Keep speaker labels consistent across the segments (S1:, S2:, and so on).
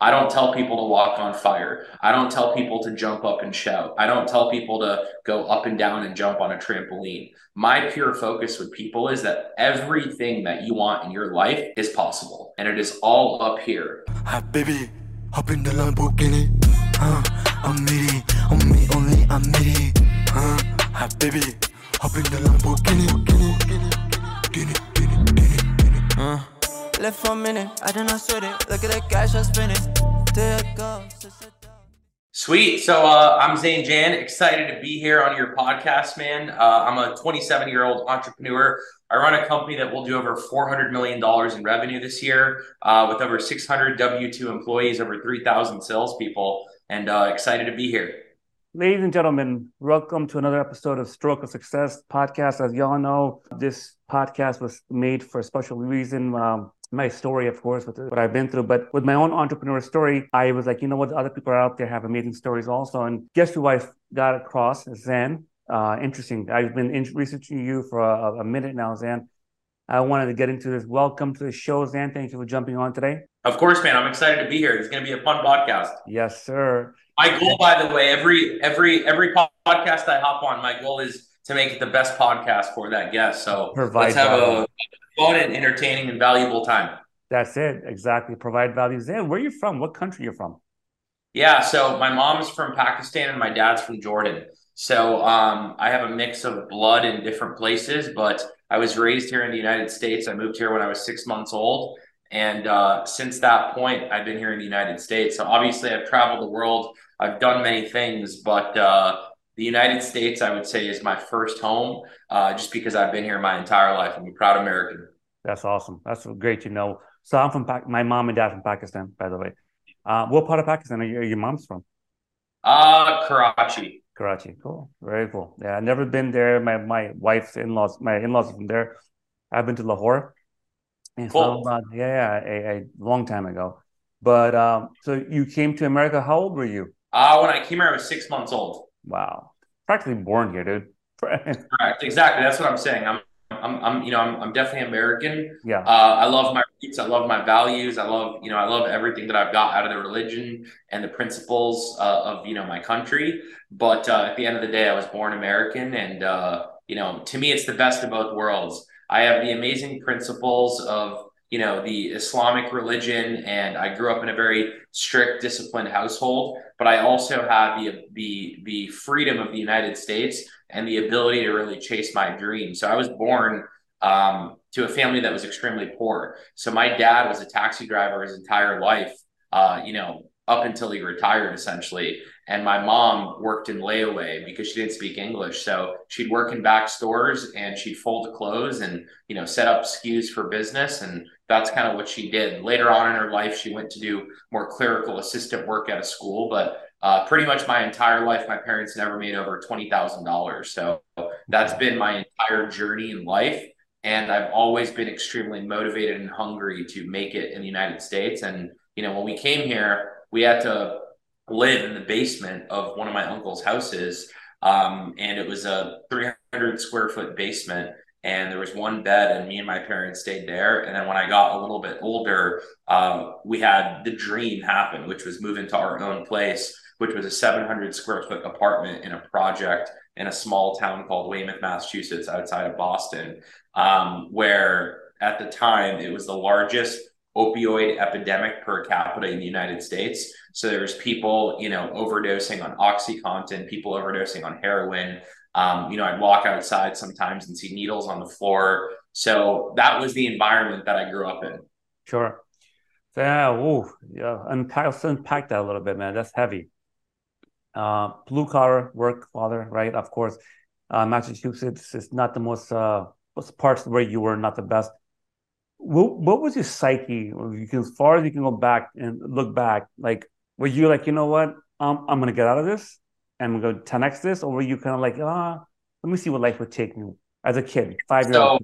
S1: I don't tell people to walk on fire. I don't tell people to jump up and shout. I don't tell people to go up and down and jump on a trampoline. My pure focus with people is that everything that you want in your life is possible. And it is all up here.
S2: Hi, baby. Hop in the Lamborghini. Huh? I'm me, I'm me only, I'm me. Huh? Hi, baby. Hop in the Lamborghini. Guinea, Guinea, Guinea, Guinea. Huh?
S3: Left for a minute, I do not sweat it. Look at the cash I'm spending. There it goes.
S1: Sweet. So uh, I'm Zain Jan, excited to be here on your podcast, man. Uh, I'm a 27 year old entrepreneur. I run a company that will do over $400 million in revenue this year uh, with over 600 W 2 employees, over 3,000 salespeople, and uh, excited to be here.
S4: Ladies and gentlemen, welcome to another episode of Stroke of Success podcast. As y'all know, this podcast was made for a special reason. Um, my story, of course, with what I've been through. But with my own entrepreneur story, I was like, you know what, other people are out there have amazing stories also. And guess who I got across? Zan. Uh, interesting. I've been in- researching you for a, a, minute now, Zan. I wanted to get into this. Welcome to the show, Zan. Thank you for jumping on today.
S1: Of course, man. I'm excited to be here. It's going to be a fun podcast.
S4: Yes, sir.
S1: My goal, by the way, every every every podcast I hop on, my goal is to make it the best podcast for that guest. So Provide let's have a fun and entertaining and valuable time.
S4: That's it. Exactly. Provide value. Zan, where are you from? What country you're from?
S1: Yeah. So my mom's from Pakistan and my dad's from Jordan. So um, I have a mix of blood in different places, but I was raised here in the United States. I moved here when I was six months old. And uh, since that point, I've been here in the United States. So obviously, I've traveled the world. I've done many things, but uh, the United States, I would say, is my first home, uh, just because I've been here my entire life. I'm a proud American.
S4: That's awesome. That's great to know. So I'm from pa- my mom and dad from Pakistan, by the way. Uh, what part of Pakistan are, you, are your mom's from?
S1: Uh Karachi.
S4: Karachi, cool, very cool. Yeah, I've never been there. My my wife's in laws, my in laws from there. I've been to Lahore. And cool. So, uh, yeah, yeah, a, a, long time ago. But um, so you came to America. How old were you?
S1: Uh, when I came here, I was six months old.
S4: Wow, practically born here, dude.
S1: Correct. Exactly. That's what I'm saying. I'm, I'm, I'm you know, I'm, I'm definitely American.
S4: Yeah.
S1: Uh, I love my roots. I love my values. I love, you know, I love everything that I've got out of the religion and the principles uh, of, you know, my country. But uh, at the end of the day, I was born American, and uh, you know, to me, it's the best of both worlds. I have the amazing principles of you know the islamic religion and i grew up in a very strict disciplined household but i also have the the the freedom of the united states and the ability to really chase my dream so i was born um, to a family that was extremely poor. So my dad was a taxi driver his entire life uh, you know up until he retired essentially and my mom worked in layaway because she didn't speak english. So she'd work in back stores and she'd fold clothes and you know set up SKUs for business. And that's kind of what she did. Later on in her life she went to do more clerical assistant work at a school. But uh, pretty much my entire life my parents never made over $20000 so that's been my entire journey in life. And i've always been extremely motivated and hungry to make it in the united states. And you know when we came here we had to live in the basement of one of my uncle's houses. Um, and it was a 300 square foot basement. And there was one bed, and me and my parents stayed there. And then when I got a little bit older, uh, we had the dream happen, which was move into our own place, which was a 700 square foot apartment in a project in a small town called Weymouth, Massachusetts, outside of Boston, um, where at the time it was the largest opioid epidemic per capita in the United States. So there's people, you know, overdosing on OxyContin, people overdosing on heroin. Um, you know, I'd walk outside sometimes and see needles on the floor. So that was the environment that I grew up in.
S4: Sure. Yeah, ooh, yeah. Unpack, let's unpack that a little bit, man. That's heavy. Uh, blue collar work, father, right? Of course, uh, Massachusetts is not the most uh, parts where you were not the best what what was your psyche? You can, as far as you can go back and look back, like were you like, you know what, um, I'm gonna get out of this and I'm gonna 10x this, or were you kind of like, ah, let me see what life would take me as a kid, five years old?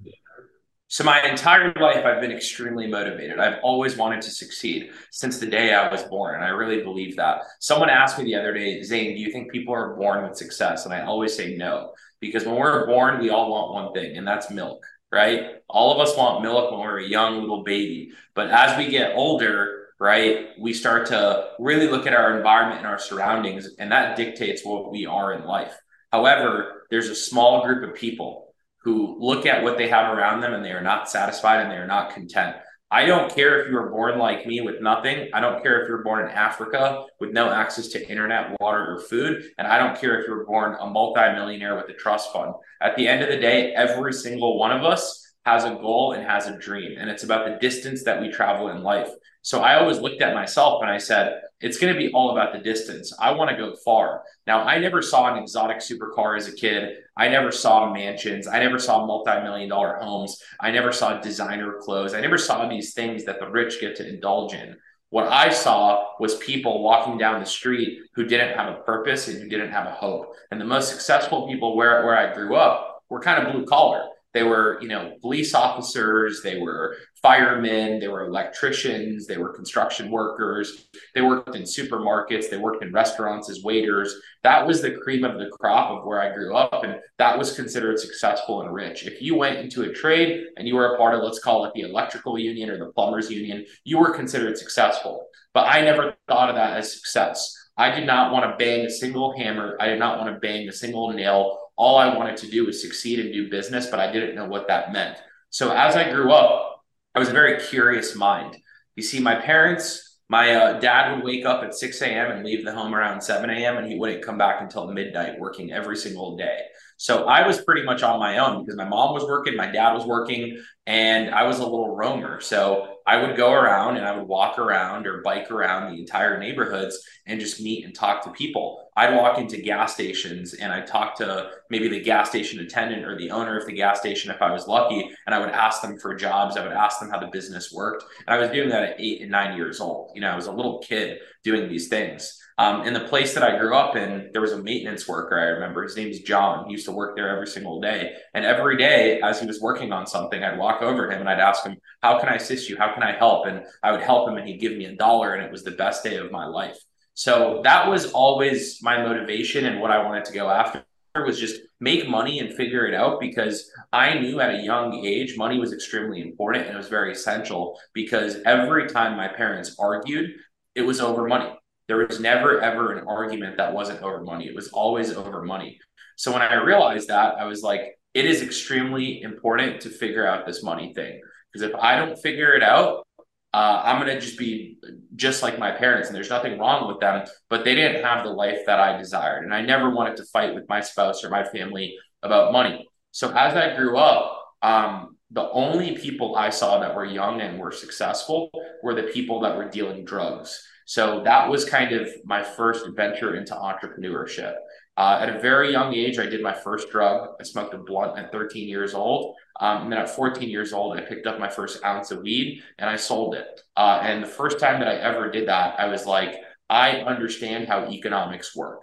S1: So my entire life, I've been extremely motivated. I've always wanted to succeed since the day I was born. And I really believe that. Someone asked me the other day, Zain, do you think people are born with success? And I always say no, because when we're born, we all want one thing, and that's milk right? All of us want milk when we're a young little baby. But as we get older, right? We start to really look at our environment and our surroundings, and that dictates what we are in life. However, there's a small group of people who look at what they have around them and they are not satisfied and they are not content. I don't care if you were born like me with nothing. I don't care if you're born in Africa with no access to internet, water, or food. And I don't care if you were born a multimillionaire with a trust fund. At the end of the day, every single one of us has a goal and has a dream. And it's about the distance that we travel in life. So I always looked at myself and I said, it's going to be all about the distance. I want to go far. Now, I never saw an exotic supercar as a kid. I never saw mansions. I never saw multi million dollar homes. I never saw designer clothes. I never saw these things that the rich get to indulge in. What I saw was people walking down the street who didn't have a purpose and who didn't have a hope. And the most successful people where, where I grew up were kind of blue collar they were, you know, police officers, they were firemen, they were electricians, they were construction workers, they worked in supermarkets, they worked in restaurants as waiters. That was the cream of the crop of where I grew up, and that was considered successful and rich. If you went into a trade and you were a part of, let's call it the electrical union or the plumbers union, you were considered successful. But I never thought of that as success. I did not want to bang a single hammer. I did not want to bang a single nail all I wanted to do was succeed and do business, but I didn't know what that meant. So as I grew up, I was a very curious mind. You see, my parents, my uh, dad would wake up at 6 a.m. and leave the home around 7 a.m. and he wouldn't come back until midnight, working every single day. So I was pretty much on my own because my mom was working, my dad was working, and I was a little roamer. So I would go around and I would walk around or bike around the entire neighborhoods and just meet and talk to people. I'd walk into gas stations and I'd talk to maybe the gas station attendant or the owner of the gas station if I was lucky. And I would ask them for jobs. I would ask them how the business worked. And I was doing that at eight and nine years old. You know, I was a little kid doing these things. Um, in the place that I grew up in, there was a maintenance worker. I remember his name is John. He used to work there every single day. And every day, as he was working on something, I'd walk over to him and I'd ask him, How can I assist you? How can I help? And I would help him and he'd give me a dollar. And it was the best day of my life. So that was always my motivation and what I wanted to go after was just make money and figure it out because I knew at a young age money was extremely important and it was very essential because every time my parents argued, it was over money there was never ever an argument that wasn't over money. It was always over money. So when I realized that, I was like, it is extremely important to figure out this money thing. Because if I don't figure it out, uh, I'm going to just be just like my parents. And there's nothing wrong with them, but they didn't have the life that I desired. And I never wanted to fight with my spouse or my family about money. So as I grew up, um, the only people I saw that were young and were successful were the people that were dealing drugs. So that was kind of my first venture into entrepreneurship. Uh, at a very young age, I did my first drug. I smoked a blunt at 13 years old. Um, and then at 14 years old, I picked up my first ounce of weed and I sold it. Uh, and the first time that I ever did that, I was like, I understand how economics work.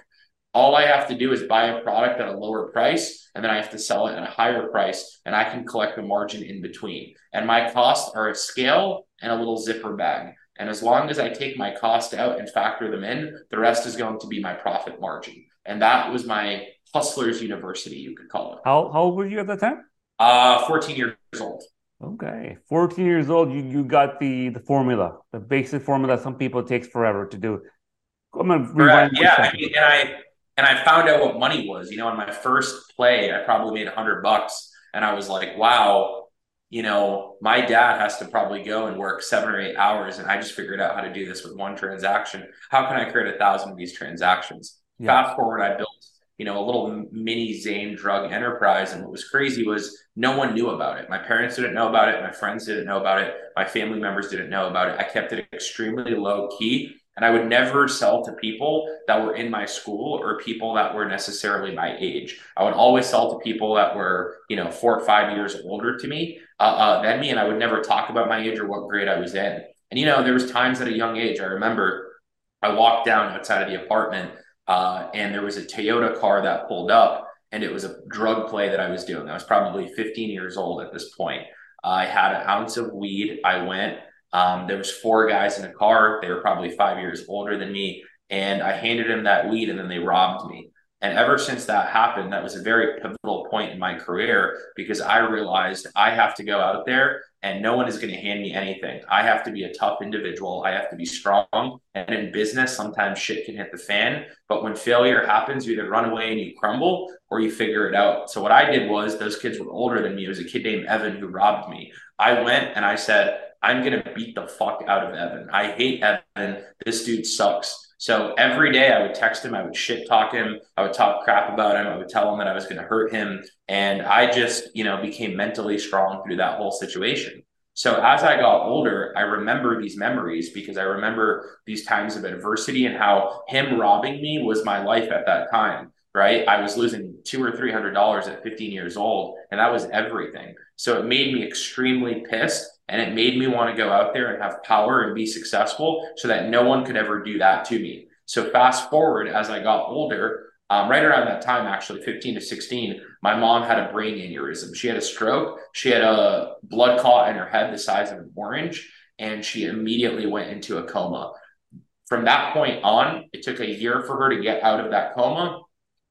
S1: All I have to do is buy a product at a lower price, and then I have to sell it at a higher price, and I can collect the margin in between. And my costs are a scale and a little zipper bag. And as long as I take my cost out and factor them in, the rest is going to be my profit margin. And that was my hustlers university, you could call it.
S4: How, how old were you at that time?
S1: Uh, 14 years old.
S4: Okay. 14 years old, you, you got the, the formula, the basic formula some people takes forever to do. I'm to rewind.
S1: Yeah. I mean, and I, and I found out what money was, you know, in my first play, I probably made a hundred bucks and I was like, wow, you know, my dad has to probably go and work seven or eight hours, and I just figured out how to do this with one transaction. How can I create a thousand of these transactions? Yeah. Fast forward, I built, you know, a little mini Zain drug enterprise, and what was crazy was no one knew about it. My parents didn't know about it, my friends didn't know about it, my family members didn't know about it. I kept it extremely low key and I would never sell to people that were in my school or people that were necessarily my age. I would always sell to people that were, you know, four or five years older to me uh, uh, than me, and I would never talk about my age or what grade I was in. And you know, there was times at a young age. I remember I walked down outside of the apartment, uh, and there was a Toyota car that pulled up, and it was a drug play that I was doing. I was probably 15 years old at this point. I had an ounce of weed. I went um, there was four guys in a car. They were probably five years older than me, and I handed them that weed, and then they robbed me. And ever since that happened, that was a very pivotal point in my career because I realized I have to go out there and no one is going to hand me anything. I have to be a tough individual. I have to be strong. And in business, sometimes shit can hit the fan. But when failure happens, you either run away and you crumble or you figure it out. So what I did was those kids were older than me. It was a kid named Evan who robbed me. I went and I said, I'm going to beat the fuck out of Evan. I hate Evan. This dude sucks. So every day I would text him, I would shit talk him, I would talk crap about him, I would tell him that I was going to hurt him. And I just, you know, became mentally strong through that whole situation. So as I got older, I remember these memories because I remember these times of adversity and how him robbing me was my life at that time. Right. I was losing two or three hundred dollars at 15 years old, and that was everything. So it made me extremely pissed and it made me want to go out there and have power and be successful so that no one could ever do that to me. So fast forward as I got older, um, right around that time, actually 15 to 16, my mom had a brain aneurysm. She had a stroke. She had a blood clot in her head the size of an orange, and she immediately went into a coma. From that point on, it took a year for her to get out of that coma.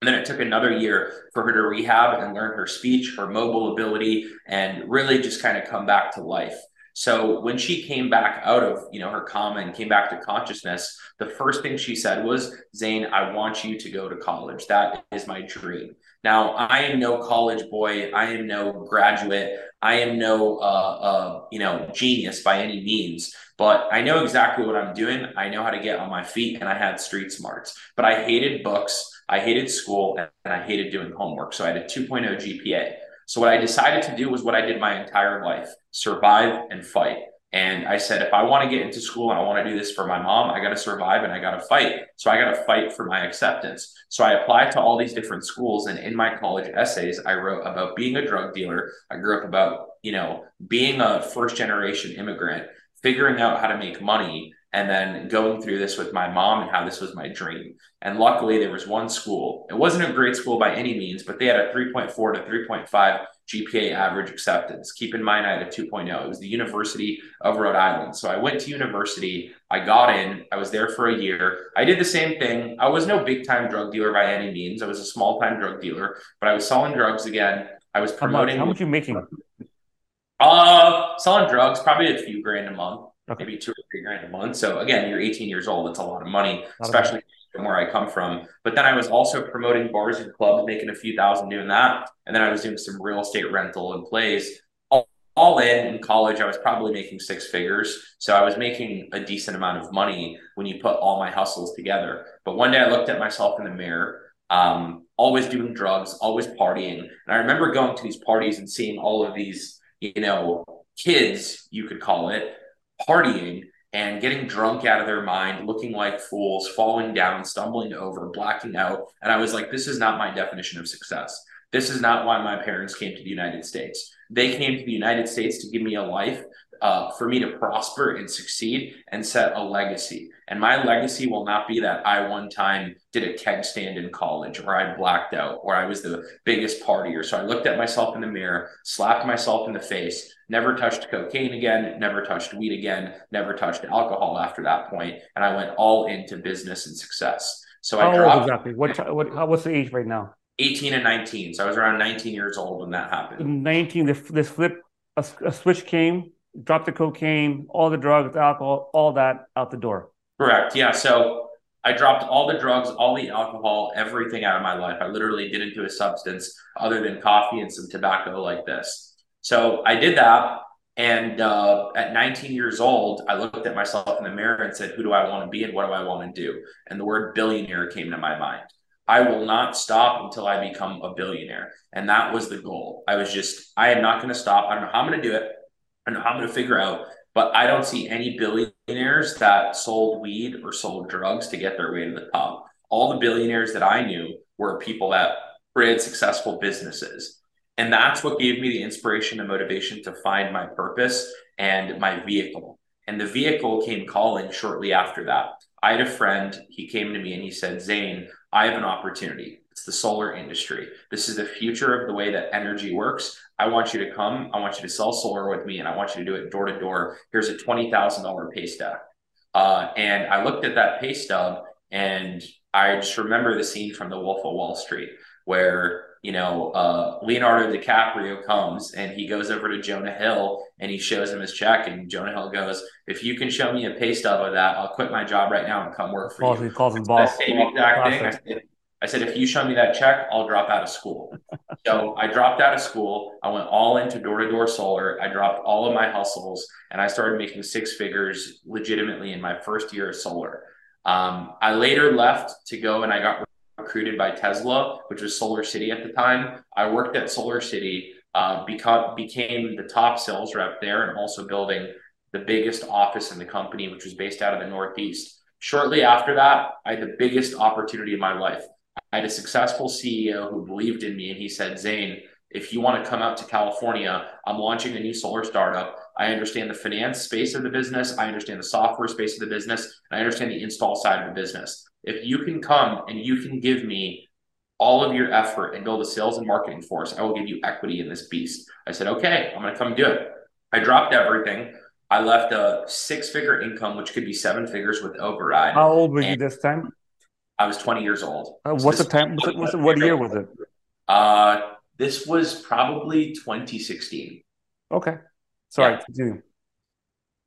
S1: And then it took another year for her to rehab and learn her speech, her mobile ability, and really just kind of come back to life. So when she came back out of, you know, her coma and came back to consciousness, the first thing she said was, "Zain, I want you to go to college. That is my dream." Now, I am no college boy. I am no graduate. I am no, uh, uh, you know, genius by any means. But I know exactly what I'm doing. I know how to get on my feet, and I had street smarts. But I hated books. I hated school, and I hated doing homework. So I had a 2.0 GPA. So what I decided to do was what I did my entire life: survive and fight. And I said, if I want to get into school and I want to do this for my mom, I got to survive and I got to fight. So I got to fight for my acceptance. So I applied to all these different schools. And in my college essays, I wrote about being a drug dealer. I grew up about, you know, being a first generation immigrant, figuring out how to make money, and then going through this with my mom and how this was my dream. And luckily, there was one school. It wasn't a great school by any means, but they had a 3.4 to 3.5 GPA average acceptance. Keep in mind, I had a 2.0. It was the University of Rhode Island. So I went to university. I got in. I was there for a year. I did the same thing. I was no big time drug dealer by any means. I was a small time drug dealer, but I was selling drugs again. I was promoting.
S4: How much, how much you making?
S1: Uh, selling drugs, probably a few grand a month okay. maybe two or three grand a month. So again, you're 18 years old. It's a lot of money, especially from where I come from. But then I was also promoting bars and clubs, making a few thousand doing that. And then I was doing some real estate rental and plays. All, all in in college, I was probably making six figures. So I was making a decent amount of money when you put all my hustles together. But one day I looked at myself in the mirror. Um, always doing drugs, always partying. And I remember going to these parties and seeing all of these, you know, kids, you could call it, partying and getting drunk out of their mind, looking like fools, falling down, stumbling over, blacking out. And I was like, this is not my definition of success. This is not why my parents came to the United States. They came to the United States to give me a life uh, for me to prosper and succeed and set a legacy. And my legacy will not be that I one time did a keg stand in college or I blacked out or I was the biggest partier. So I looked at myself in the mirror, slapped myself in the face, never touched cocaine again, never touched weed again, never touched alcohol after that point, And I went all into business and success. So
S4: how
S1: I dropped.
S4: exactly? What, what, how, what's the age right now?
S1: 18 and 19. So I was around 19 years old when that happened.
S4: 19, this, this flip, a, a switch came drop the cocaine, all the drugs, alcohol, all that out the door.
S1: Correct. Yeah. So I dropped all the drugs, all the alcohol, everything out of my life. I literally didn't do a substance other than coffee and some tobacco like this. So I did that. And uh, at 19 years old, I looked at myself in the mirror and said, Who do I want to be and what do I want to do? And the word billionaire came to my mind. I will not stop until I become a billionaire. And that was the goal. I was just, I am not going to stop. I don't know how I'm going to do it. I know how I'm going to figure out, but I don't see any billionaires that sold weed or sold drugs to get their way to the top. All the billionaires that I knew were people that created successful businesses. And that's what gave me the inspiration and motivation to find my purpose and my vehicle. And the vehicle came calling shortly after that. I had a friend, he came to me and he said, Zain, I have an opportunity. It's the solar industry. This is the future of the way that energy works. I want you to come. I want you to sell solar with me, and I want you to do it door to door. Here's a twenty thousand dollar pay stub. Uh, and I looked at that pay stub, and I just remember the scene from The Wolf of Wall Street, where you know, uh, Leonardo DiCaprio comes and he goes over to Jonah Hill and he shows him his check, and Jonah Hill goes, "If you can show me a pay stub of that, I'll quit my job right now and come work for
S4: calls,
S1: you."
S4: He calls him boss.
S1: same exact thing. I said, I said, if you show me that check, I'll drop out of school. so I dropped out of school. I went all into door to door solar. I dropped all of my hustles and I started making six figures legitimately in my first year of solar. Um, I later left to go and I got recruited by Tesla, which was Solar City at the time. I worked at Solar City, uh, beca- became the top sales rep there and also building the biggest office in the company, which was based out of the Northeast. Shortly after that, I had the biggest opportunity of my life. I had a successful CEO who believed in me and he said, Zain, if you want to come out to California, I'm launching a new solar startup. I understand the finance space of the business. I understand the software space of the business. And I understand the install side of the business. If you can come and you can give me all of your effort and build a sales and marketing force, I will give you equity in this beast. I said, okay, I'm going to come do it. I dropped everything. I left a six figure income, which could be seven figures with override.
S4: How old were you this time?
S1: I was 20 years old.
S4: Uh, what's the time? What's, what's, what year was it?
S1: Uh, this was probably 2016.
S4: Okay. Sorry,
S1: Yeah.
S4: continue.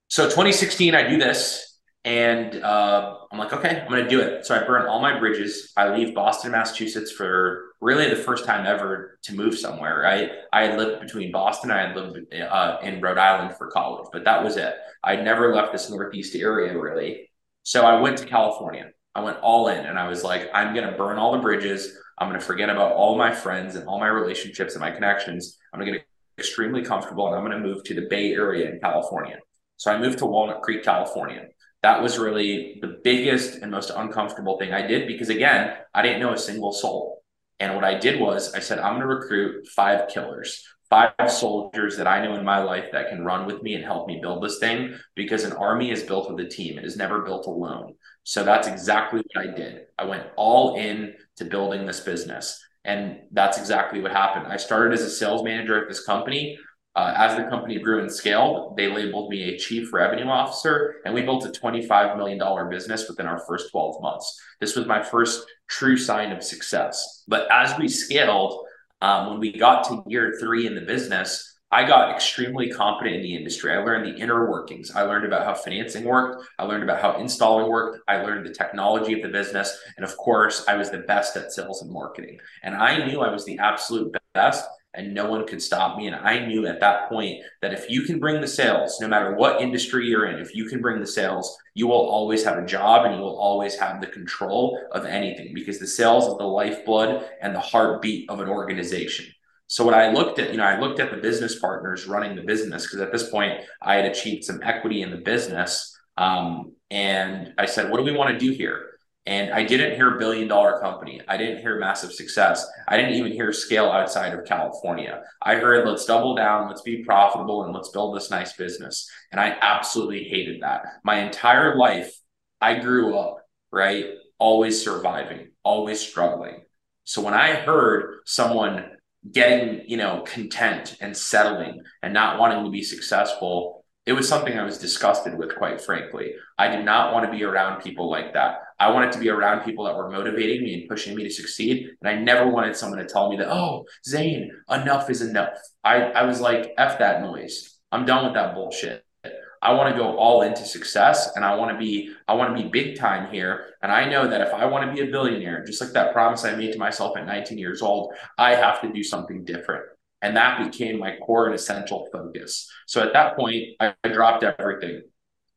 S1: So 2016, I do this, and uh, I'm like, okay, I'm gonna do it. So I burn all my bridges. I leave Boston, Massachusetts for really the first time ever to move somewhere. Right? I had lived between Boston. I had lived uh, in Rhode Island for college, but that was it. I'd never left this Northeast area really. So I went to California. I went all in, and I was like, I'm gonna burn all the bridges. I'm gonna forget about all my friends and all my relationships and my connections. I'm gonna get extremely comfortable, and I'm gonna move to the Bay Area in California. So I moved to Walnut Creek, California. That was really the biggest and most uncomfortable thing I did because, again, I didn't know a single soul. And what I did was I said, I'm going to recruit five killers, five soldiers that I know in my life that can run with me and help me build this thing because an army is built with a team, it is never built alone. So that's exactly what I did. I went all in to building this business. And that's exactly what happened. I started as a sales manager at this company. Uh, as the company grew and scaled, they labeled me a chief revenue officer, and we built a $25 million business within our first 12 months. This was my first true sign of success. But as we scaled, um, when we got to year three in the business, I got extremely competent in the industry. I learned the inner workings. I learned about how financing worked. I learned about how installing worked. I learned the technology of the business. And of course, I was the best at sales and marketing. And I knew I was the absolute best and no one could stop me. And I knew at that point that if you can bring the sales, no matter what industry you're in, if you can bring the sales, you will always have a job and you will always have the control of anything because the sales is the lifeblood and the heartbeat of an organization. So what I looked at, you know, I looked at the business partners running the business because at this point I had achieved some equity in the business. Um, and I said, what do we want to do here? And I didn't hear billion dollar company. I didn't hear massive success. I didn't even hear scale outside of California. I heard let's double down, let's be profitable, and let's build this nice business. And I absolutely hated that. My entire life, I grew up, right? Always surviving, always struggling. So when I heard someone getting, you know, content and settling and not wanting to be successful, it was something I was disgusted with, quite frankly. I did not want to be around people like that. I wanted to be around people that were motivating me and pushing me to succeed. And I never wanted someone to tell me that, oh, Zain, enough is enough. I, I was like, F that noise. I'm done with that bullshit. I want to go all into success and I want to be I want to be big time here and I know that if I want to be a billionaire just like that promise I made to myself at 19 years old I have to do something different and that became my core and essential focus. So at that point, I, I, dropped everything.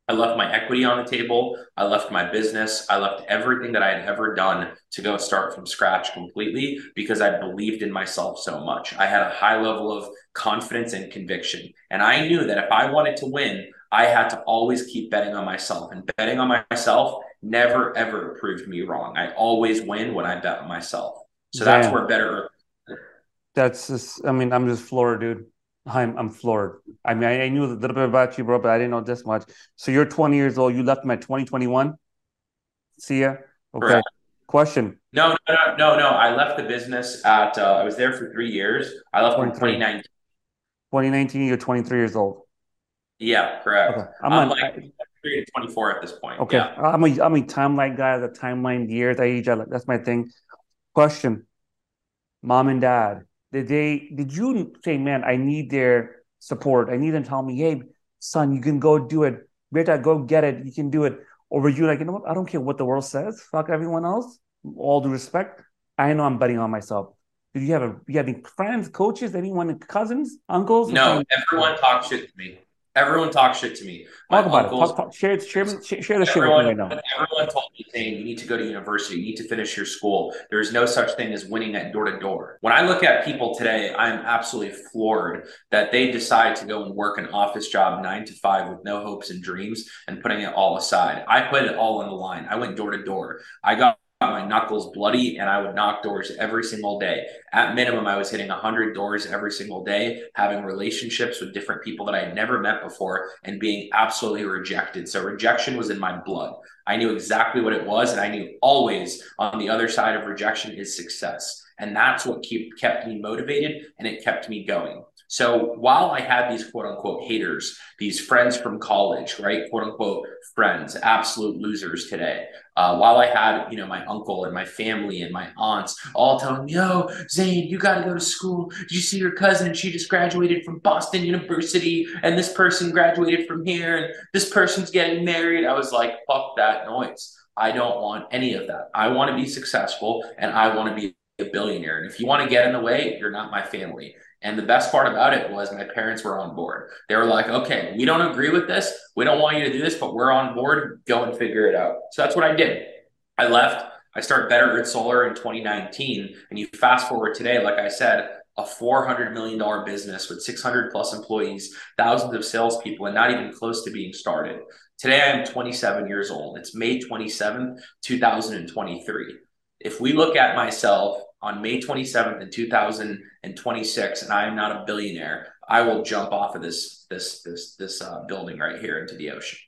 S1: I left my equity on the table. I left my business. I left everything that I had ever done to go start from scratch completely because I believed in myself so much. I had a high level of confidence and conviction. And I knew that if I wanted to win, I had to always keep betting on myself. And betting on myself never, ever proved me wrong. I always win when I bet on myself. So Damn. that's where better
S4: that's just i mean i'm just floored dude i'm i'm floored. I mean I, I, knew a little bit about you bro but i didn't know this much. So you're 20 years old. You left me at 2021 see ya okay. Correct. question.
S1: No no no no i left the business at uh, i was there for three years. I left in 2019
S4: 2019 you're 23 years old.
S1: Yeah correct.
S4: Okay. i'm, I'm like
S1: I, 24 at this point.
S4: Okay.
S1: Yeah.
S4: i'm a i'm a timeline guy the timeline years. Age I, that's my thing. Question. Mom and dad, did they did you say, man, I need their support. I need them to tell me, hey, son, you can go do it. Beta, go get it. You can do it. Or were you like, you know what? I don't care what the world says. Fuck everyone else. All due respect. I know I'm betting on myself. Did you have a you have any friends, coaches, anyone, cousins, uncles?
S1: No, everyone talks shit to me. Everyone talks shit to me.
S4: My talk about uncles, it. Talk, talk, share, share, share the shit right now.
S1: Everyone told me saying you need to go to university, you need to finish your school. There is no such thing as winning at door to door. When I look at people today, I'm absolutely floored that they decide to go and work an office job nine to five with no hopes and dreams and putting it all aside. I put it all on the line. I went door to door. I got my knuckles bloody and I would knock doors every single day. At minimum, I was hitting 100 doors every single day, having relationships with different people that I had never met before and being absolutely rejected. So, rejection was in my blood. I knew exactly what it was, and I knew always on the other side of rejection is success. And that's what keep, kept me motivated and it kept me going. So while I had these quote unquote haters, these friends from college, right? Quote unquote friends, absolute losers today. Uh, while I had, you know, my uncle and my family and my aunts all telling me, yo, Zain, you got to go to school. Did you see your cousin? She just graduated from Boston University and this person graduated from here and this person's getting married. I was like, fuck that noise. I don't want any of that. I want to be successful and I want to be a billionaire. And if you want to get in the way, you're not my family. And the best part about it was my parents were on board. They were like, okay, we don't agree with this. We don't want you to do this, but we're on board. Go and figure it out. So that's what I did. I left. I started Better Earth Solar in 2019. And you fast forward today, like I said, a $400 million business with 600 plus employees, thousands of salespeople, and not even close to being started. Today, I am 27 years old. It's May 27th, 2023. If we look at myself on May 27th in 2026 and I am not a billionaire, I will jump off of this this this this uh, building right here into the ocean.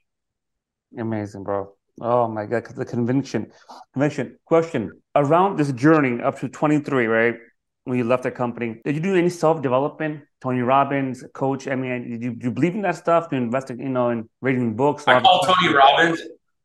S4: Amazing, bro. Oh my god, the conviction. Conviction. Question. Around this journey up to 23, right? When you left the company, did you do any self-development? Tony Robbins, coach. I mean, did you, do you believe in that stuff? To invest in, you know, in reading books?
S1: I call Tony Robbins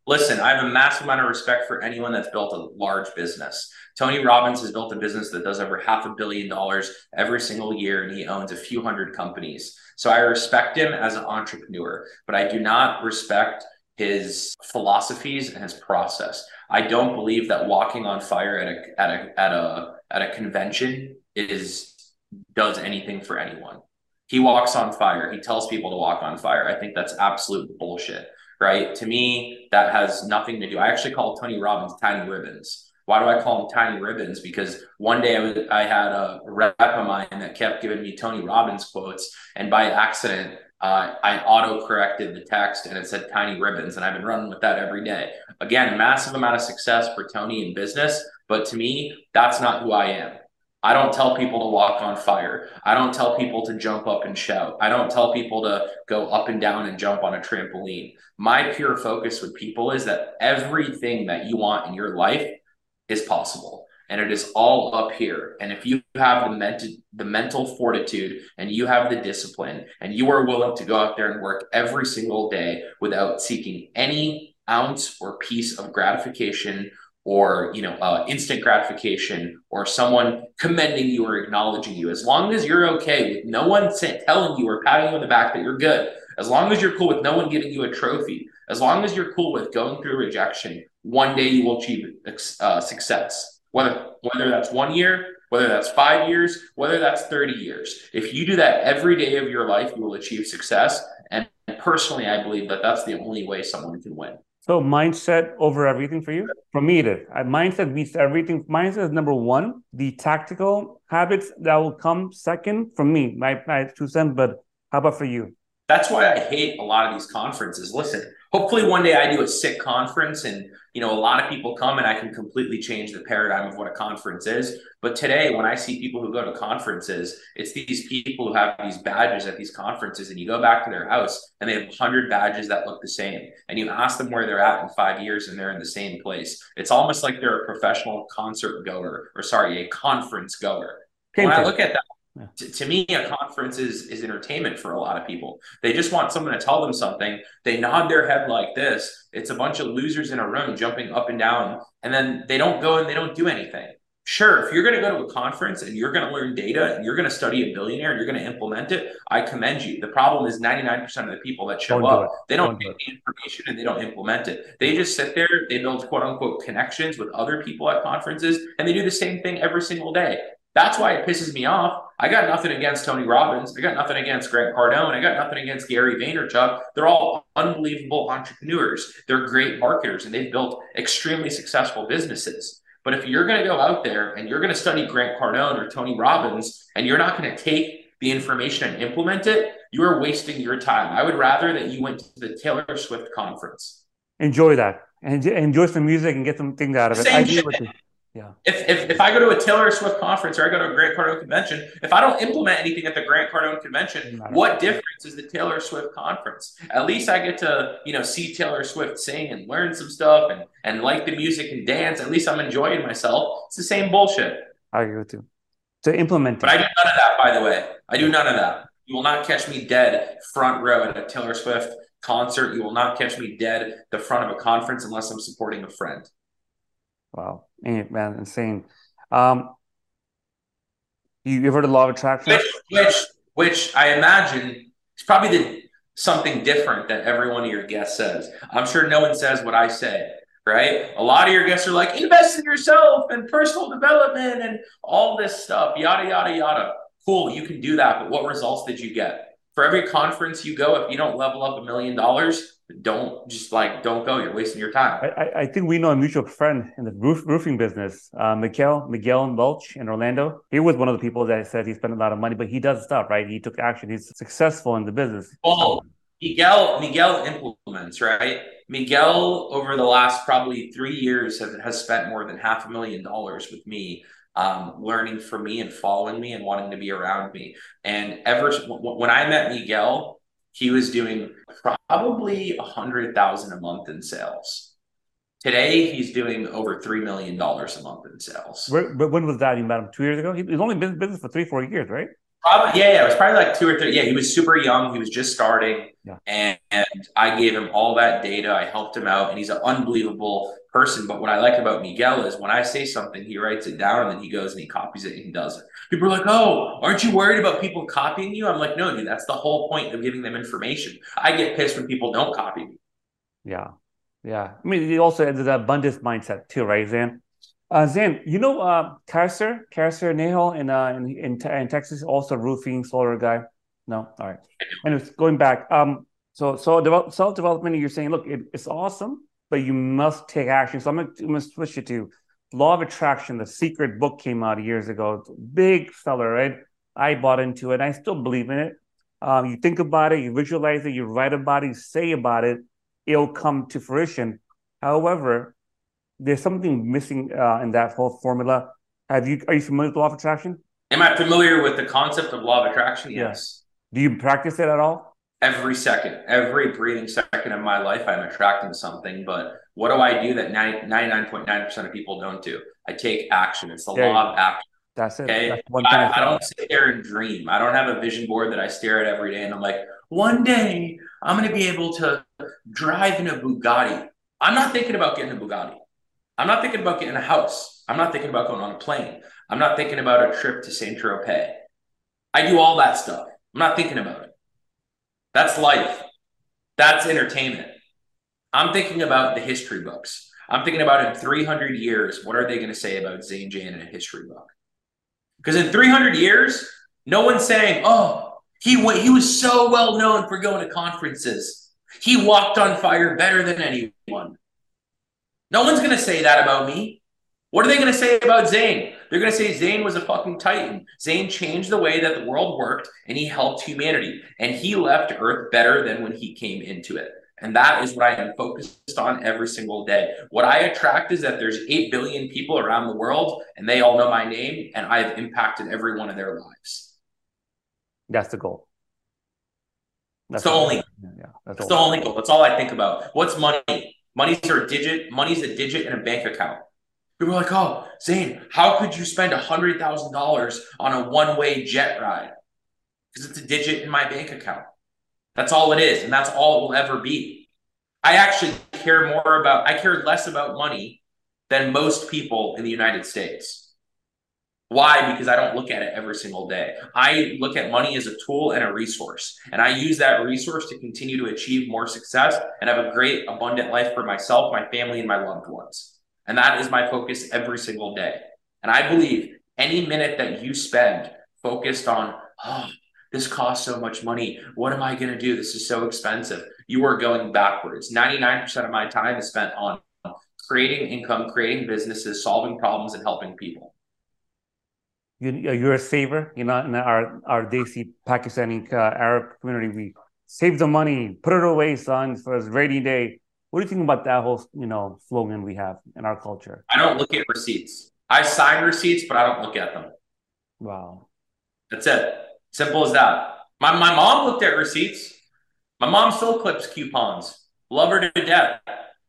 S1: Listen, I have a massive amount of respect for anyone that's built a large business. Tony Robbins has built a business that does over half a billion dollars every single year, and he owns a few hundred companies. So I respect him as an entrepreneur, but I do not respect his philosophies and his process. I don't believe that walking on fire at a at a at a at a convention is does anything for anyone. He walks on fire. He tells people to walk on fire. I think that's absolute bullshit right? To me, that has nothing to do. I actually call Tony Robbins Tiny Ribbons. Why do I call him Tiny Ribbons? Because one day I, was, I had a rep of mine that kept giving me Tony Robbins quotes, and by accident, uh, I auto corrected the text and it said Tiny Ribbons, and I've been running with that every day. Again, massive amount of success for Tony in business, but to me, that's not who I am. I don't tell people to walk on fire. I don't tell people to jump up and shout. I don't tell people to go up and down and jump on a trampoline. My pure focus with people is that everything that you want in your life is possible. And it is all up here. And if you have the mental the mental fortitude and you have the discipline and you are willing to go out there and work every single day without seeking any ounce or piece of gratification or you know uh, instant gratification or someone commending you or acknowledging you. As long as you're okay with no one telling you or patting you on the back that you're good. As long as you're cool with no one giving you a trophy. As long as you're cool with going through rejection one day you will achieve uh, success. Whether whether that's one year whether that's five years whether that's 30 years. If you do that every day of your life you will achieve success. And personally i believe that that's the only way someone can win
S4: so mindset over everything for you? For me, it is. Mindset beats everything. Mindset is number one. The tactical habits that will come second from me, my, my two cents. But how about for you?
S1: That's why I hate a lot of these conferences. Listen, hopefully one day I do a sick conference and you know a lot of people come and I can completely change the paradigm of what a conference is. But today when I see people who go to conferences, it's these people who have these badges at these conferences and you go back to their house and they have 100 badges that look the same and you ask them where they're at in 5 years and they're in the same place. It's almost like they're a professional concert goer or sorry, a conference goer. When I look at that yeah. To, to, me, a conference is is entertainment for a lot of people. They just want someone to tell them something. They nod their head like this. It's a bunch of losers in a room jumping up and down, and then they don't go and they don't do anything. Sure, if you're going to go to a conference and you're going to learn data and you're going to study a billionaire and you're going to implement it, I commend you. The problem is 99% of the people that show
S4: Don't
S1: up,
S4: it.
S1: they don't,
S4: Don't do
S1: take the information and they don't implement it. They just sit there, they build quote unquote connections with other people at conferences, and they do the same thing every single day. That's why it pisses me off. I got nothing against Tony Robbins. I got nothing against Grant Cardone. I got nothing against Gary Vaynerchuk. They're all unbelievable entrepreneurs. They're great marketers and they've built extremely successful businesses. But if you're going to go out there and you're going to study Grant Cardone or Tony Robbins and you're not going to take the information and implement it, you are wasting your time. I would rather that you went to the Taylor Swift conference.
S4: Enjoy that and enjoy some music and get some things out of it.
S1: Same
S4: I agree
S1: shit.
S4: with you. Yeah.
S1: If, if, if I go to a Taylor Swift conference or I go to a Grant Cardone convention, if I don't implement anything at the Grant Cardone convention, what difference is the Taylor Swift conference? At least I get to, you know, see Taylor Swift sing and learn some stuff and, and like the music and dance. At least I'm enjoying myself. It's the same bullshit.
S4: I agree with you. To implement
S1: But I do none of that, by the way. I do none of that. You will not catch me dead front row at a Taylor Swift concert. You will not catch me dead the front of a conference unless I'm supporting a friend.
S4: Wow. Man, insane. Um, you, you heard of law of attraction?
S1: Which, which, which I imagine is probably the something different that every one of your guests says. I'm sure no one says what I say, right? A lot of your guests are like, invest in yourself and personal development and all this stuff, yada, yada, yada. Cool, you can do that, but what results did you get? For every conference you go, if you don't level up a million dollars, don't just like don't go. You're wasting your time.
S4: I, I- think we know a mutual friend in the roof, roofing business, uh, Miguel Miguel Welch in Orlando. He was one of the people that said he spent a lot of money, but he does stuff, right? He took action. He's successful in the business.
S1: Well, Miguel Miguel implements, right? Miguel over the last probably three years have, has spent more than half a million dollars with me, um, learning from me and following me and wanting to be around me. And ever when I met Miguel, he was doing probably a hundred thousand a month in sales. Today, he's doing over three million dollars a month in sales.
S4: Where, but when was that? You met him two years ago? He's only been in business for three, four years, right?
S1: Probably, yeah, yeah. It was probably like two or three. Yeah, he was super young. He was just starting.
S4: Yeah.
S1: And, and I gave him all that data. I helped him out, and he's an unbelievable person. But what I like about Miguel is when I say something, he writes it down and then he goes and he copies it and he does it. People are like, oh, aren't you worried about people copying you? I'm like, no, dude, that's the whole point of giving them information. I get pissed when people don't copy me.
S4: Yeah. Yeah. I mean, he also has the abundance mindset too, right, Zan? Uh, Zan, you know, uh, Carcer, Carcer Nahal in, uh, in, in, in Texas, also roofing solar guy. No, all right. Anyways, going back. Um, so so develop, self development. You're saying, look, it, it's awesome, but you must take action. So I'm gonna, I'm gonna switch it to Law of Attraction. The Secret book came out years ago. It's a big seller, right? I bought into it. I still believe in it. Um, you think about it, you visualize it, you write about it, you say about it, it'll come to fruition. However, there's something missing uh, in that whole formula. Have you are you familiar with law of attraction?
S1: Am I familiar with the concept of law of attraction?
S4: Yeah.
S1: Yes.
S4: Do you practice it at all?
S1: Every second, every breathing second of my life, I'm attracting something. But what do I do that 99.9% of people don't do? I take action. It's the
S4: There
S1: law of action.
S4: That's it.
S1: Okay.
S4: That's one thing
S1: I,
S4: I
S1: I don't sit there and dream. I don't have a vision board that I stare at every day and I'm like, one day I'm going to be able to drive in a Bugatti. I'm not thinking about getting a Bugatti. I'm not thinking about getting a house. I'm not thinking about going on a plane. I'm not thinking about a trip to Saint Tropez. I do all that stuff. I'm not thinking about it. That's life. That's entertainment. I'm thinking about the history books. I'm thinking about in 300 years, what are they going to say about Zain Jane in a history book? Because in 300 years, no one's saying, oh, he, w- he was so well known for going to conferences. He walked on fire better than anyone. No one's going to say that about me. What are they going to say about Zain? They're going to say Zain was a fucking titan. Zain changed the way that the world worked and he helped humanity. And he left Earth better than when he came into it. And that is what I am focused on every single day. What I attract is that there's 8 billion people around the world and they all know my name and I've impacted every one of their lives.
S4: That's the goal.
S1: That's the only
S4: Yeah, yeah, that's
S1: That's the only goal. That's all I think about. What's money? Money's a digit. Money's a digit in a bank account. People are like, oh, Zain, how could you spend $100,000 on a one way jet ride? Because it's a digit in my bank account. That's all it is. And that's all it will ever be. I actually care more about, I care less about money than most people in the United States. Why? Because I don't look at it every single day. I look at money as a tool and a resource, and I use that resource to continue to achieve more success and have a great, abundant life for myself, my family, and my loved ones. And that is my focus every single day. And I believe any minute that you spend focused on, oh, this costs so much money. What am I going to do? This is so expensive. You are going backwards. 99% of my time is spent on creating income, creating businesses, solving problems, and helping people
S4: you, you're a saver. You know, in our our Desi Pakistani uh, Arab community, we save the money, put it away, son, for a rainy day. What do you think about that whole you know slogan we have in our culture?
S1: I don't look at receipts. I sign receipts, but I don't look at them.
S4: Wow,
S1: that's it. Simple as that. My my mom looked at receipts. My mom still clips coupons. Love her to death.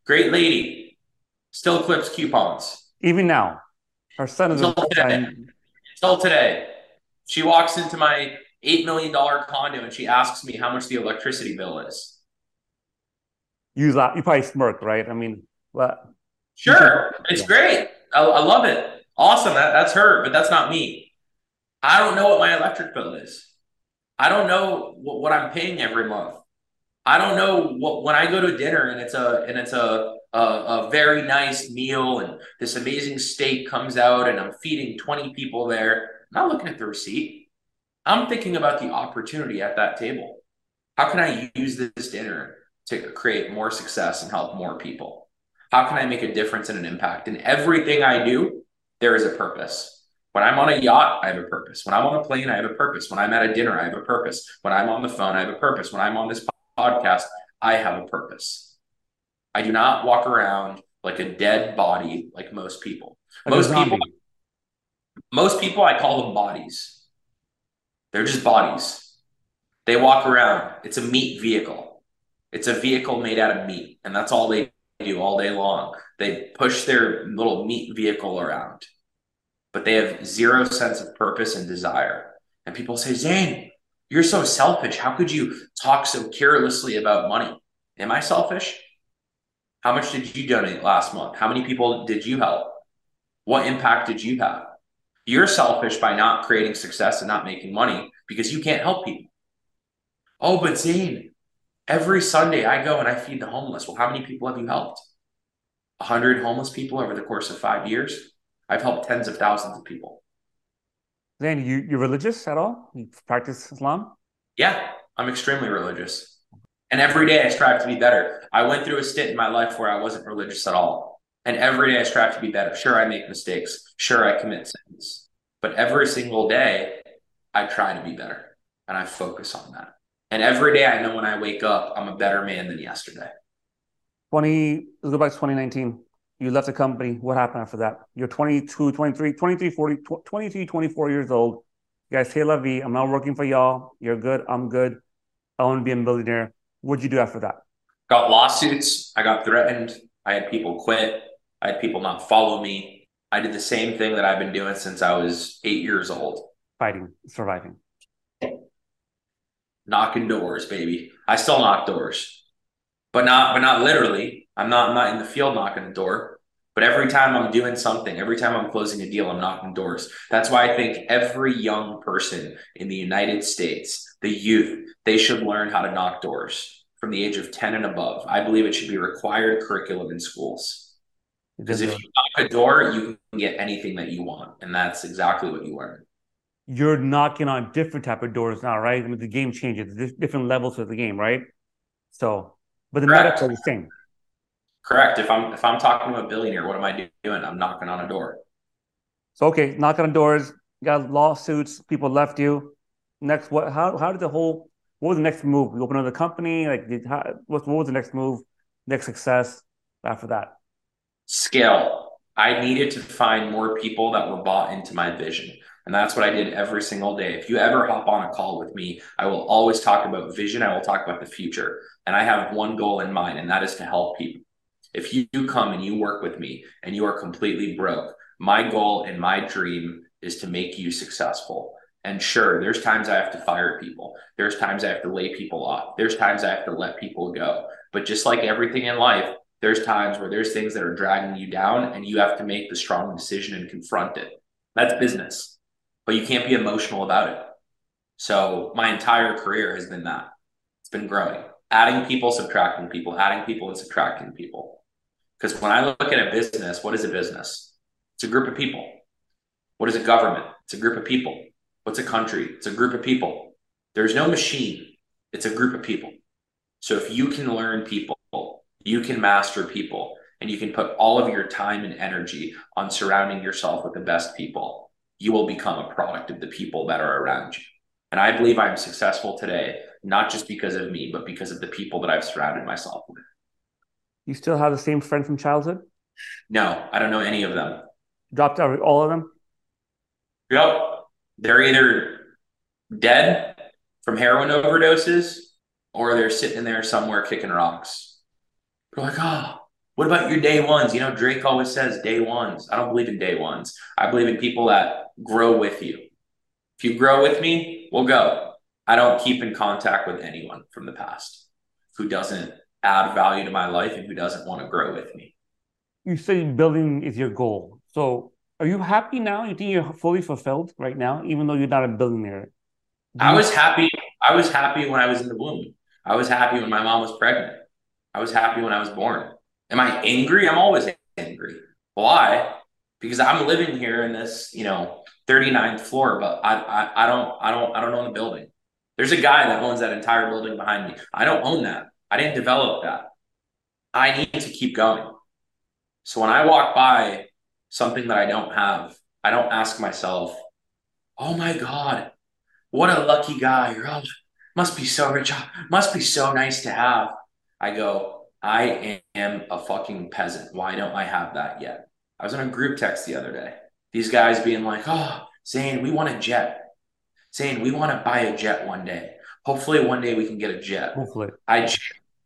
S1: Great lady. Still clips coupons.
S4: Even now, her son is a
S1: Till today, she walks into my $8 million condo and she asks me how much the electricity bill is.
S4: You, you probably smirk, right? I mean, what?
S1: Sure. It's yeah. great. I, I, love it. Awesome. That, that's her, but that's not me. I don't know what my electric bill is. I don't know what, what I'm paying every month. I don't know what when I go to dinner and it's a and it's a a, a, very nice meal and this amazing steak comes out and I'm feeding 20 people there. I'm not looking at the receipt. I'm thinking about the opportunity at that table. How can I use this dinner to create more success and help more people? How can I make a difference and an impact? In everything I do, there is a purpose. When I'm on a yacht, I have a purpose. When I'm on a plane, I have a purpose. When I'm at a dinner, I have a purpose. When I'm on the phone, I have a purpose. When I'm on this podcast, I have a purpose. I do not walk around like a dead body like most people. Like most people most people I call them bodies. They're just bodies. They walk around. It's a meat vehicle. It's a vehicle made out of meat, and that's all they do all day long. They push their little meat vehicle around, but they have zero sense of purpose and desire. And people say, Zain, you're so selfish. How could you talk so carelessly about money? Am I selfish? How much did you donate last month? How many people did you help? What impact did you have? You're selfish by not creating success and not making money because you can't help people. Oh, but Zain, every Sunday I go and I feed the homeless. Well, how many people have you helped? 100 homeless people over the course of five years? I've helped tens of thousands of people.
S4: Zain, you, you religious at all? You practice Islam?
S1: Yeah, I'm extremely religious. And every day I strive to be better. I went through a stint in my life where I wasn't religious at all. And every day I strive to be better. Sure, I make mistakes. Sure, I commit sins. But every single day, I try to be better and I focus on that. And every day I know when I wake up, I'm a better man than yesterday.
S4: 20, let's go back to 2019. You left the company. What happened after that? You're 22, 23, 23, 40, 23, 24 years old. You guys, hey, la vie. I'm not working for y'all. You're good. I'm good. I want to be a millionaire. What'd you do after that?
S1: Got lawsuits. I got threatened. I had people quit. I had people not follow me. I did the same thing that I've been doing since I was eight years old.
S4: Fighting, surviving.
S1: Knocking doors, baby. I still knock doors. But not but not literally. I'm not I'm not in the field knocking the door. But every time I'm doing something, every time I'm closing a deal, I'm knocking doors. That's why I think every young person in the United States, the youth, they should learn how to knock doors from the age of 10 and above. I believe it should be required curriculum in schools. Because if you knock a door, you can get anything that you want. And that's exactly what you learn.
S4: You're knocking on different type of doors now, right? I mean, the game changes, There's different levels of the game, right? So, but the Correct. are the same.
S1: Correct. If I'm if I'm talking to a billionaire, what am I doing? I'm knocking on a door.
S4: So okay, knocking on doors, got lawsuits, people left you. Next, what? How how did the whole what was the next move? We opened another company. Like, did, how, what, what was the next move? Next success after that?
S1: Scale. I needed to find more people that were bought into my vision. And that's what I did every single day. If you ever hop on a call with me, I will always talk about vision. I will talk about the future. And I have one goal in mind, and that is to help people. If you come and you work with me and you are completely broke, my goal and my dream is to make you successful. And sure, there's times I have to fire people. There's times I have to lay people off. There's times I have to let people go. But just like everything in life, there's times where there's things that are dragging you down and you have to make the strong decision and confront it. That's business, but you can't be emotional about it. So my entire career has been that. It's been growing, adding people, subtracting people, adding people, and subtracting people. Because when I look at a business, what is a business? It's a group of people. What is a government? It's a group of people. What's a country? It's a group of people. There's no machine. It's a group of people. So if you can learn people, you can master people, and you can put all of your time and energy on surrounding yourself with the best people, you will become a product of the people that are around you. And I believe I'm successful today, not just because of me, but because of the people that I've surrounded myself with.
S4: You still have the same friend from childhood?
S1: No, I don't know any of them.
S4: Dropped out all of them?
S1: Yep. They're either dead from heroin overdoses or they're sitting there somewhere kicking rocks. They're like, oh, what about your day ones? You know, Drake always says day ones. I don't believe in day ones. I believe in people that grow with you. If you grow with me, we'll go. I don't keep in contact with anyone from the past who doesn't add value to my life and who doesn't want to grow with me.
S4: You say building is your goal. So are you happy now? You think you're fully fulfilled right now, even though you're not a billionaire?
S1: I was happy. I was happy when I was in the womb. I was happy when my mom was pregnant. I was happy when I was born. Am I angry? I'm always angry. Why? Because I'm living here in this, you know, 39th floor, but I, I, I don't, I don't, I don't own the building. There's a guy that owns that entire building behind me. I don't own that. I didn't develop that. I need to keep going. So when I walk by something that I don't have, I don't ask myself, "Oh my God, what a lucky guy!" "Oh, must be so rich. Must be so nice to have." I go, "I am a fucking peasant. Why don't I have that yet?" I was in a group text the other day. These guys being like, "Oh, saying we want a jet." Saying we want to buy a jet one day. Hopefully, one day we can get a jet.
S4: Hopefully,
S1: I,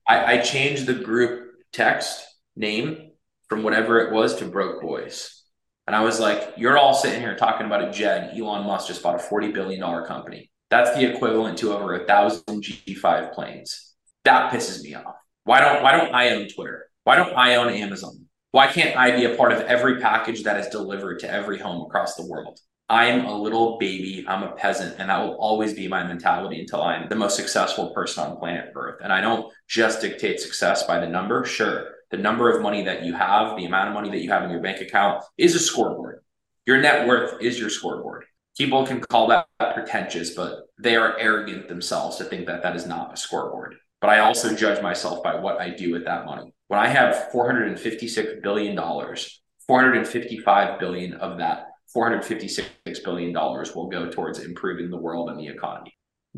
S1: I, I changed the group text name from whatever it was to Broke Boys. And I was like, you're all sitting here talking about a jet. Elon Musk just bought a $40 billion company. That's the equivalent to over a thousand G5 planes. That pisses me off. Why don't why don't I own Twitter? Why don't I own Amazon? Why can't I be a part of every package that is delivered to every home across the world? I'm a little baby. I'm a peasant, and that will always be my mentality until I'm the most successful person on planet Earth. And I don't just dictate success by the number. Sure, the number of money that you have, the amount of money that you have in your bank account is a scoreboard. Your net worth is your scoreboard. People can call that pretentious, but they are arrogant themselves to think that that is not a scoreboard. But I also judge myself by what I do with that money. When I have $456 billion, 455 billion of that 456 billion dollars will go towards improving the world and the economy.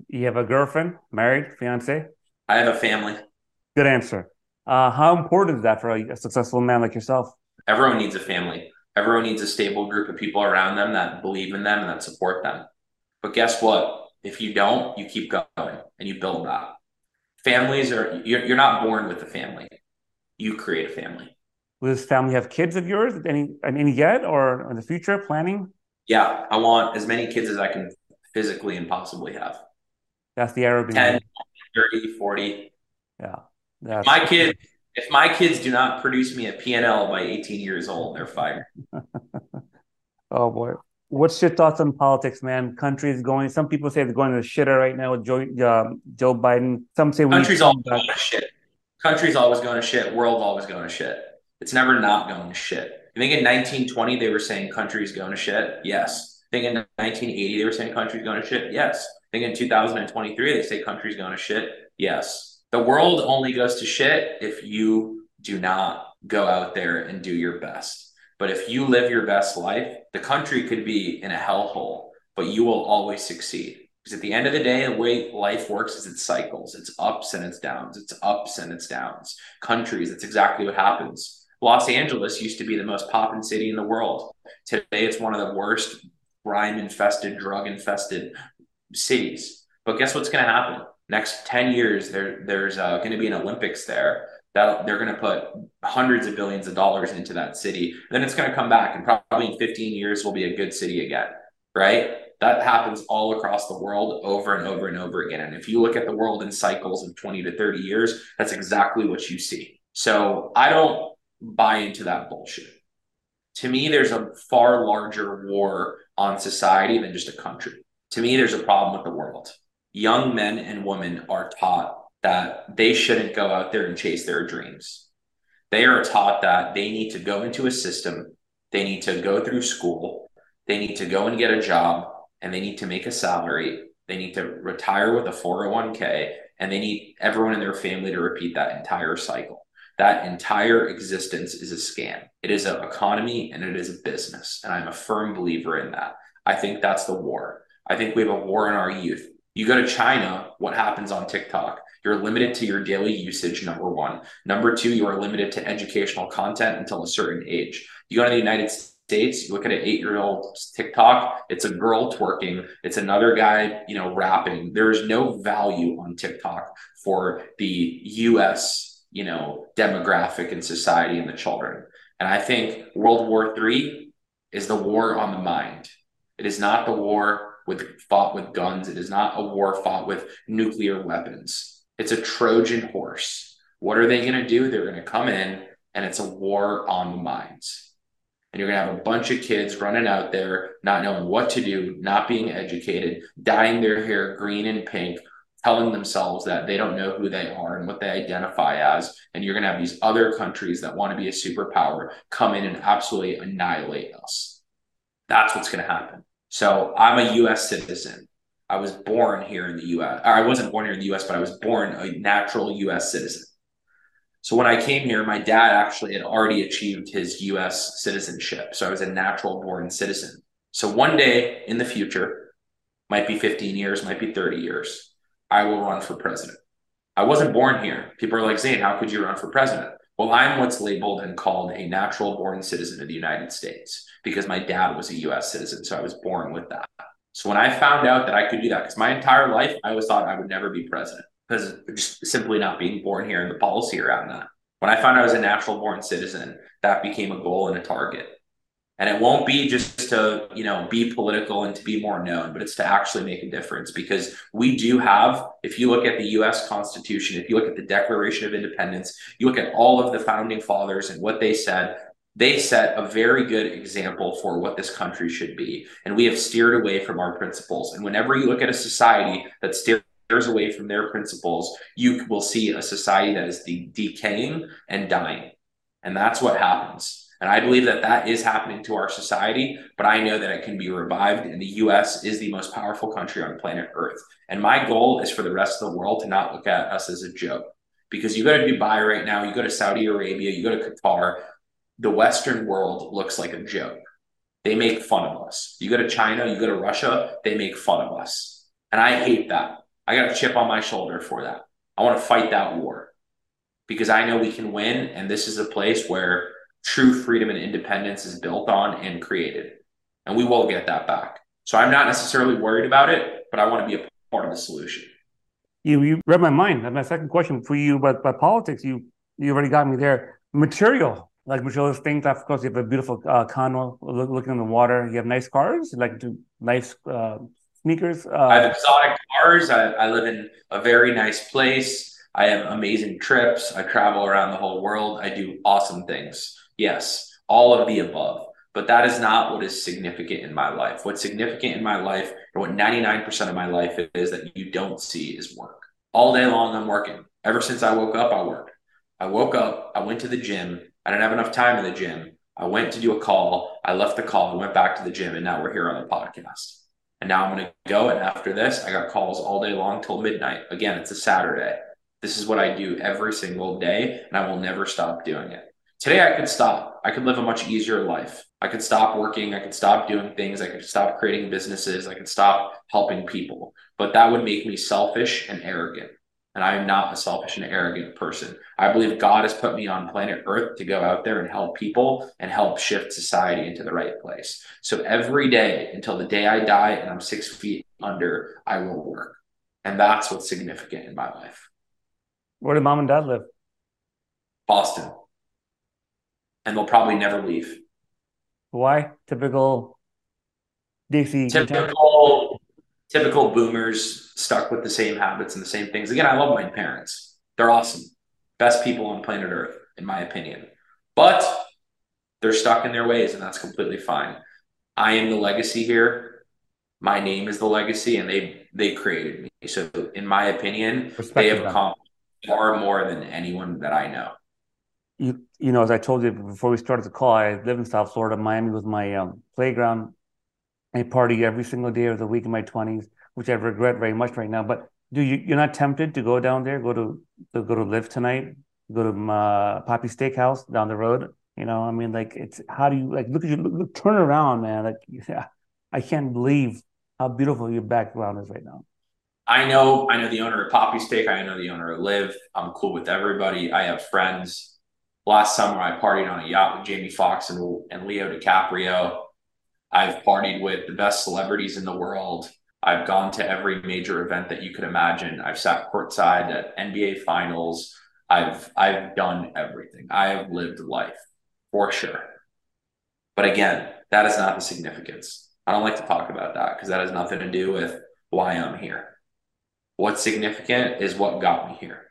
S4: You have a girlfriend, married, fiance?
S1: I have a family.
S4: Good answer. Uh, how important is that for a, a successful man like yourself?
S1: Everyone needs a family. Everyone needs a stable group of people around them that believe in them and that support them. But guess what? If you don't, you keep going and you build that. Families are, you're, you're not born with a family. You create a family.
S4: Will this family have kids of yours? Any any yet or in the future planning?
S1: Yeah, I want as many kids as I can physically and possibly have.
S4: That's the Arab
S1: 10, 30, 40.
S4: Yeah.
S1: That's my kids, if my kids do not produce me a PNL by 18 years old, they're fired.
S4: oh boy. What's your thoughts on politics, man? Countries going. Some people say they're going to the shitter right now with Joe, uh, Joe Biden. Some say
S1: countries always going to shit. Countries always going to shit. World always going to shit. It's never not going to shit. I think in 1920 they were saying countries going to shit. Yes. I think in 1980 they were saying countries going to shit. Yes. I think in 2023 they say countries going to shit. Yes. The world only goes to shit if you do not go out there and do your best. But if you live your best life, the country could be in a hellhole, but you will always succeed. Because at the end of the day, the way life works is it cycles. It's ups and it's downs. It's ups and it's downs. Countries, that's exactly what happens Los Angeles used to be the most poppin' city in the world. Today, it's one of the worst crime infested, drug infested cities. But guess what's going to happen? Next 10 years, there, there's uh, going to be an Olympics there that they're going to put hundreds of billions of dollars into that city. Then it's going to come back, and probably in 15 years, will be a good city again, right? That happens all across the world over and over and over again. And if you look at the world in cycles of 20 to 30 years, that's exactly what you see. So I don't buy into that bullshit. To me, there's a far larger war on society than just a country. To me, there's a problem with the world. Young men and women are taught that they shouldn't go out there and chase their dreams. They are taught that they need to go into a system, they need to go through school, they need to go and get a job, and they need to make a salary. They need to retire with a 401k, and they need everyone in their family to repeat that entire cycle. That entire existence is a scam. It is an economy and it is a business. And I'm a firm believer in that. I think that's the war. I think we have a war in our youth. You go to China, what happens on TikTok? You're limited to your daily usage, number one. Number two, you are limited to educational content until a certain age. You go to the United States, you look at an eight year old TikTok, it's a girl twerking, it's another guy, you know, rapping. There is no value on TikTok for the US, you know, demographic and society and the children. And I think World War III is the war on the mind. It is not the war with fought with guns. It is not a war fought with nuclear weapons. It's a Trojan horse. What are they going to do? They're going to come in and it's a war on the minds. And you're going to have a bunch of kids running out there, not knowing what to do, not being educated, dyeing their hair green and pink, telling themselves that they don't know who they are and what they identify as. And you're going to have these other countries that want to be a superpower come in and absolutely annihilate us. That's what's going to happen. So I'm a US citizen. I was born here in the US. I wasn't born here in the US, but I was born a natural US citizen. So when I came here, my dad actually had already achieved his US citizenship. So I was a natural born citizen. So one day in the future, might be 15 years, might be 30 years, I will run for president. I wasn't born here. People are like, Zain, how could you run for president? Well, I'm what's labeled and called a natural born citizen of the United States because my dad was a US citizen. So I was born with that. So when I found out that I could do that, because my entire life I always thought I would never be president because just simply not being born here and the policy around that. When I found I was a natural born citizen, that became a goal and a target. And it won't be just to, you know, be political and to be more known, but it's to actually make a difference because we do have, if you look at the US Constitution, if you look at the Declaration of Independence, you look at all of the founding fathers and what they said, they set a very good example for what this country should be. And we have steered away from our principles. And whenever you look at a society that steers away from their principles, you will see a society that is de- decaying and dying. And that's what happens. And I believe that that is happening to our society, but I know that it can be revived. And the US is the most powerful country on planet Earth. And my goal is for the rest of the world to not look at us as a joke. Because you go to Dubai right now, you go to Saudi Arabia, you go to Qatar, the Western world looks like a joke. They make fun of us. You go to China, you go to Russia, they make fun of us. And I hate that. I got a chip on my shoulder for that. I want to fight that war because I know we can win. And this is a place where true freedom and independence is built on and created. And we will get that back. So I'm not necessarily worried about it, but I want to be a part of the solution.
S4: You you read my mind. And my second question for you about politics, you you already got me there. Material like Michelle things. Of course, you have a beautiful uh, condo looking in the water. You have nice cars, like nice uh, sneakers. Uh,
S1: I have exotic cars. I, I live in a very nice place. I have amazing trips. I travel around the whole world. I do awesome things. Yes, all of the above. But that is not what is significant in my life. What's significant in my life, or what 99% of my life is that you don't see is work. All day long, I'm working. Ever since I woke up, I work. I woke up, I went to the gym, I didn't have enough time in the gym. I went to do a call. I left the call. I went back to the gym, and now we're here on the podcast. And now I'm going to go. And after this, I got calls all day long till midnight. Again, it's a Saturday. This is what I do every single day, and I will never stop doing it. Today, I could stop. I could live a much easier life. I could stop working. I could stop doing things. I could stop creating businesses. I could stop helping people. But that would make me selfish and arrogant. And I am not a selfish and arrogant person. I believe God has put me on planet Earth to go out there and help people and help shift society into the right place. So every day until the day I die and I'm six feet under, I will work. And that's what's significant in my life.
S4: Where do mom and dad live?
S1: Boston. And they'll probably never leave.
S4: Why? Typical Desi.
S1: Typical typical boomers stuck with the same habits and the same things. Again, I love my parents. They're awesome. Best people on planet Earth, in my opinion. But They're stuck in their ways, and that's completely fine. I am the legacy here. My name is the legacy, and they they created me. So, in my opinion, they have accomplished far more than anyone that I know.
S4: You you know, as I told you before we started the call, I live in South Florida. Miami was my um, playground. I party every single day of the week in my twenties, which I regret very much right now. But do you you're not tempted to go down there, go to, to go to live tonight, go to uh, Papi Steakhouse down the road? You know, I mean, like it's how do you like look at you look, look, turn around, man? Like yeah, I can't believe how beautiful your background is right now.
S1: I know, I know the owner of Papi Steak. I know the owner of LIV. I'm cool with everybody. I have friends. Last summer, I partied on a yacht with Jamie Foxx and, and Leo DiCaprio. I've partied with the best celebrities in the world. I've gone to every major event that you could imagine. I've sat courtside at NBA finals. I've I've done everything. I have lived life for sure. But again, that is not the significance. I don't like to talk about that because that has nothing to do with why I'm here. What's significant is what got me here.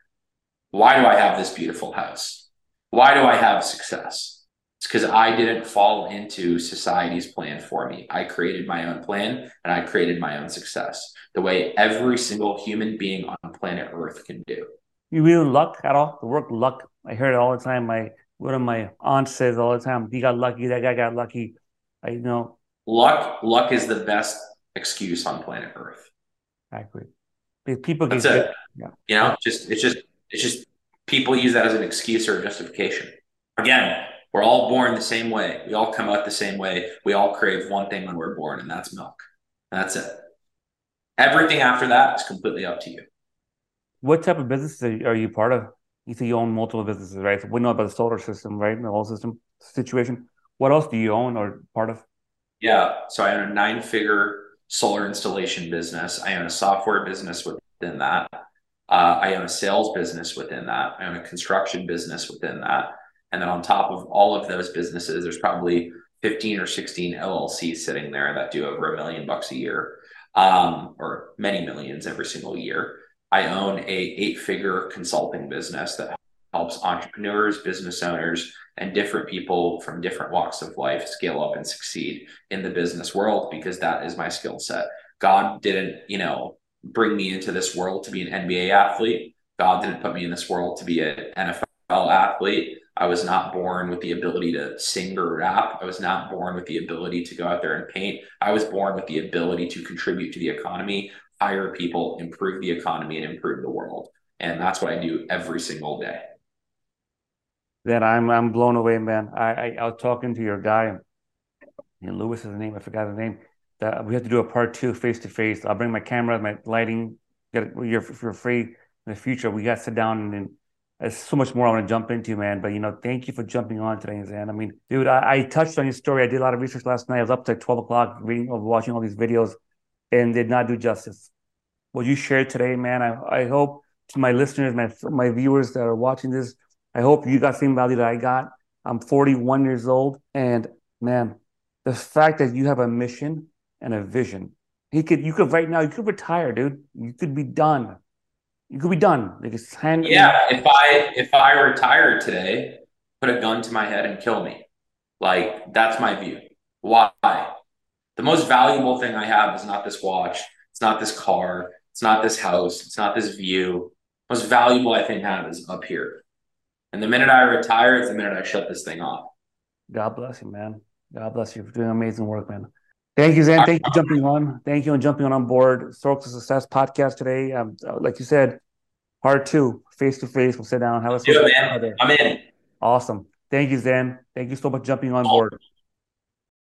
S1: Why do I have this beautiful house? Why do I have success? It's because I didn't fall into society's plan for me. I created my own plan and I created my own success the way every single human being on planet Earth can do.
S4: You mean luck at all? The word luck. I hear it all the time. My one of my aunts says all the time, "You got lucky. That guy got lucky." I you know.
S1: Luck, luck is the best excuse on planet Earth.
S4: I agree. Because people
S1: That's
S4: get,
S1: it. Yeah. You know, just it's just it's just people use that as an excuse or justification. Again, we're all born the same way. We all come out the same way. We all crave one thing when we're born, and that's milk. That's it. Everything after that is completely up to you.
S4: What type of businesses are you part of? You say you own multiple businesses, right? So we know about the solar system, right? The whole system situation. What else do you own or part of?
S1: Yeah. So I own a nine figure solar installation business. I own a software business within that. Uh, I own a sales business within that. I own a construction business within that. And then on top of all of those businesses, there's probably 15 or 16 LLCs sitting there that do over a million bucks a year, um, or many millions every single year. I own a eight figure consulting business that helps entrepreneurs, business owners, and different people from different walks of life scale up and succeed in the business world because that is my skill set. God didn't, you know, bring me into this world to be an NBA athlete. God didn't put me in this world to be an NFL athlete. I was not born with the ability to sing or rap. I was not born with the ability to go out there and paint. I was born with the ability to contribute to the economy, hire people, improve the economy, and improve the world. And that's what I do every single day.
S4: Then I'm I'm blown away, man. I I, I was talking to your guy, and Lewis is the name. I forgot the name. That we have to do a part two face to face. I'll bring my camera, my lighting. Get you're you're free in the future. We got to sit down and there's so much more I want to jump into, man. But you know, thank you for jumping on today, Zain. I mean, dude, I, I, touched on your story. I did a lot of research last night. I was up to 12 o'clock reading or watching all these videos and did not do justice. What you shared today, man, I, I hope to my listeners, my my viewers that are watching this, I hope you got the same value that I got. I'm 41 years old, and man, the fact that you have a mission and a vision, he could, you could right now, you could retire, dude. You could be done. You could be done. Like it's hand.
S1: Yeah, if I if I retire today, put a gun to my head and kill me. Like that's my view. Why? The most valuable thing I have is not this watch. It's not this car. It's not this house. It's not this view. Most valuable I think I have is up here. And the minute I retire, it's the minute I shut this thing off.
S4: God bless you, man. God bless you for doing amazing work, man. Thank you, Zain. Thank you for jumping on. Thank you for jumping on, on board Circle to Success podcast today. Um, like you said, part two, face to face. We'll sit down, have a
S1: it, man. I'm in.
S4: Awesome. Thank you, Zain. Thank you so much for jumping on board.